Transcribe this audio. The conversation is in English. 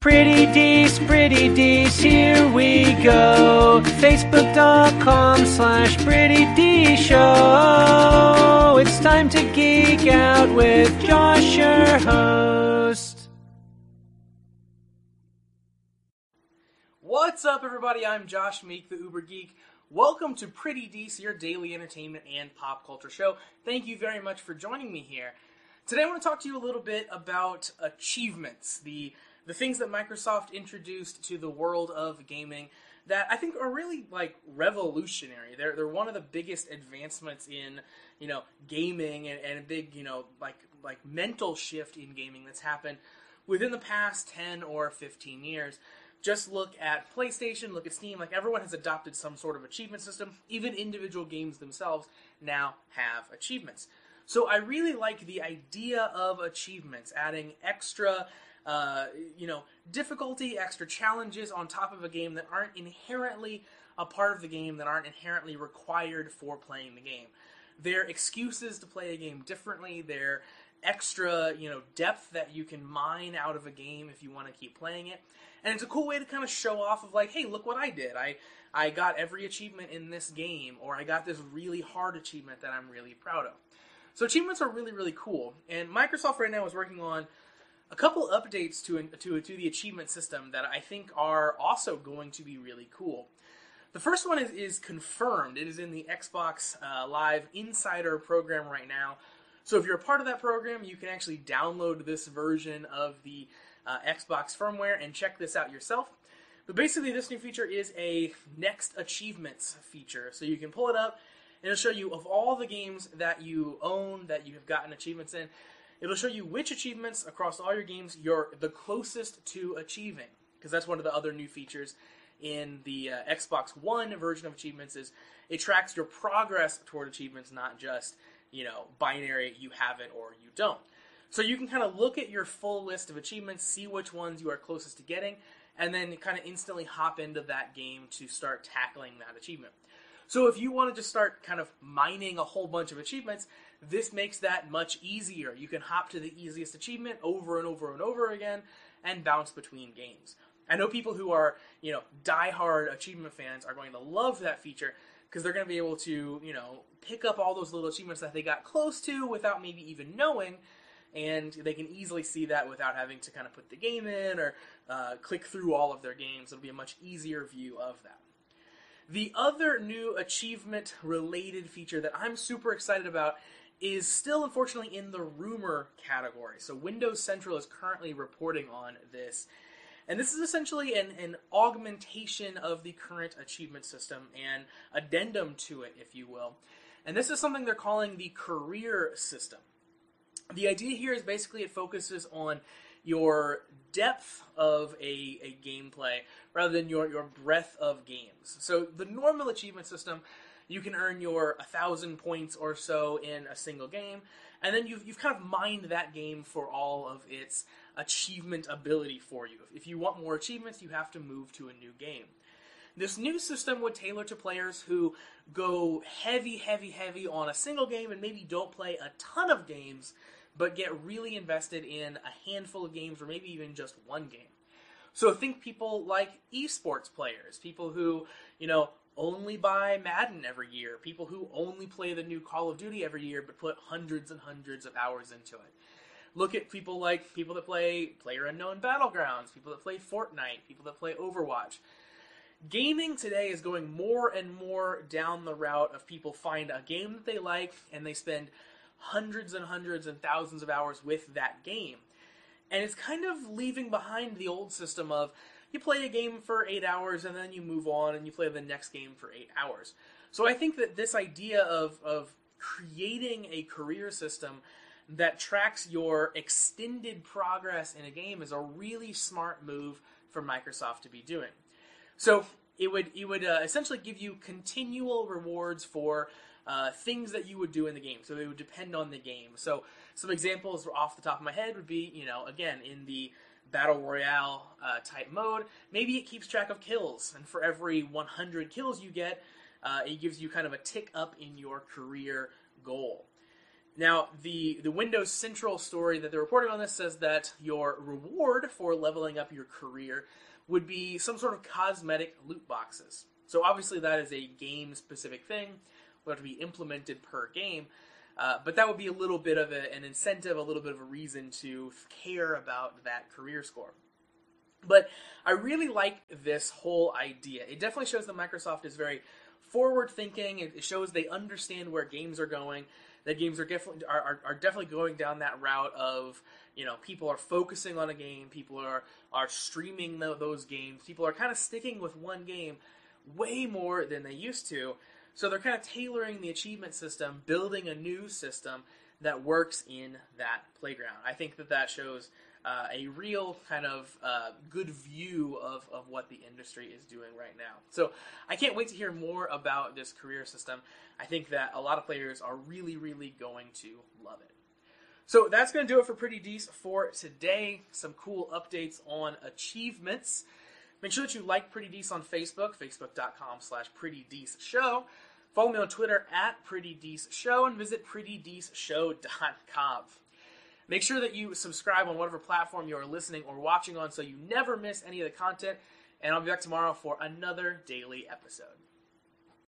Pretty Dees, Pretty Dees, here we go. Facebook.com slash Pretty D Show. It's time to geek out with Josh, your host. What's up, everybody? I'm Josh Meek, the Uber Geek. Welcome to Pretty Dees, your daily entertainment and pop culture show. Thank you very much for joining me here. Today, I want to talk to you a little bit about achievements, the the things that Microsoft introduced to the world of gaming that I think are really like revolutionary. They're they're one of the biggest advancements in you know gaming and, and a big you know like like mental shift in gaming that's happened within the past ten or fifteen years. Just look at PlayStation, look at Steam. Like everyone has adopted some sort of achievement system. Even individual games themselves now have achievements. So I really like the idea of achievements, adding extra uh, you know, difficulty, extra challenges on top of a game that aren't inherently a part of the game, that aren't inherently required for playing the game. They're excuses to play a game differently. They're extra, you know, depth that you can mine out of a game if you want to keep playing it. And it's a cool way to kind of show off of like, hey, look what I did. I I got every achievement in this game, or I got this really hard achievement that I'm really proud of. So achievements are really really cool. And Microsoft right now is working on a couple updates to, to, to the achievement system that I think are also going to be really cool. The first one is, is confirmed. It is in the Xbox uh, Live Insider program right now. So if you're a part of that program, you can actually download this version of the uh, Xbox firmware and check this out yourself. But basically, this new feature is a next achievements feature. So you can pull it up, and it'll show you of all the games that you own that you have gotten achievements in. It'll show you which achievements across all your games you're the closest to achieving, because that's one of the other new features in the uh, Xbox One version of achievements is it tracks your progress toward achievements, not just you know binary you have it or you don't. So you can kind of look at your full list of achievements, see which ones you are closest to getting, and then kind of instantly hop into that game to start tackling that achievement. So if you want to just start kind of mining a whole bunch of achievements, this makes that much easier. You can hop to the easiest achievement over and over and over again and bounce between games. I know people who are, you know, die-hard achievement fans are going to love that feature because they're going to be able to, you know, pick up all those little achievements that they got close to without maybe even knowing, and they can easily see that without having to kind of put the game in or uh, click through all of their games. It'll be a much easier view of that. The other new achievement related feature that I'm super excited about is still unfortunately in the rumor category. So Windows Central is currently reporting on this. And this is essentially an, an augmentation of the current achievement system and addendum to it, if you will. And this is something they're calling the career system. The idea here is basically it focuses on your depth of a, a gameplay rather than your, your breadth of games. So the normal achievement system you can earn your 1,000 points or so in a single game, and then you've, you've kind of mined that game for all of its achievement ability for you. If you want more achievements, you have to move to a new game. This new system would tailor to players who go heavy, heavy, heavy on a single game and maybe don't play a ton of games, but get really invested in a handful of games or maybe even just one game. So think people like esports players, people who, you know, only buy Madden every year, people who only play the new Call of Duty every year but put hundreds and hundreds of hours into it. Look at people like people that play Player Unknown Battlegrounds, people that play Fortnite, people that play Overwatch. Gaming today is going more and more down the route of people find a game that they like and they spend hundreds and hundreds and thousands of hours with that game. And it's kind of leaving behind the old system of you play a game for eight hours and then you move on and you play the next game for eight hours. So I think that this idea of, of creating a career system that tracks your extended progress in a game is a really smart move for Microsoft to be doing. So it would it would uh, essentially give you continual rewards for uh, things that you would do in the game. So it would depend on the game. So some examples off the top of my head would be, you know, again in the battle royale uh, type mode, maybe it keeps track of kills, and for every 100 kills you get, uh, it gives you kind of a tick up in your career goal. Now, the, the Windows Central story that they're reporting on this says that your reward for leveling up your career would be some sort of cosmetic loot boxes. So obviously that is a game specific thing, will have to be implemented per game. Uh, but that would be a little bit of a, an incentive, a little bit of a reason to care about that career score. But I really like this whole idea. It definitely shows that Microsoft is very forward thinking. It shows they understand where games are going. That games are definitely are, are, are, definitely going down that route of you know people are focusing on a game, people are are streaming the, those games, people are kind of sticking with one game way more than they used to. So they're kind of tailoring the achievement system, building a new system that works in that playground. I think that that shows uh, a real kind of uh, good view of, of what the industry is doing right now. So I can't wait to hear more about this career system. I think that a lot of players are really, really going to love it. So that's going to do it for Pretty Dece for today. Some cool updates on achievements. Make sure that you like Pretty Dece on Facebook, facebook.com slash Pretty Dece Show. Follow me on Twitter at Pretty Dece Show and visit prettydeceshow.com. Make sure that you subscribe on whatever platform you are listening or watching on so you never miss any of the content. And I'll be back tomorrow for another daily episode.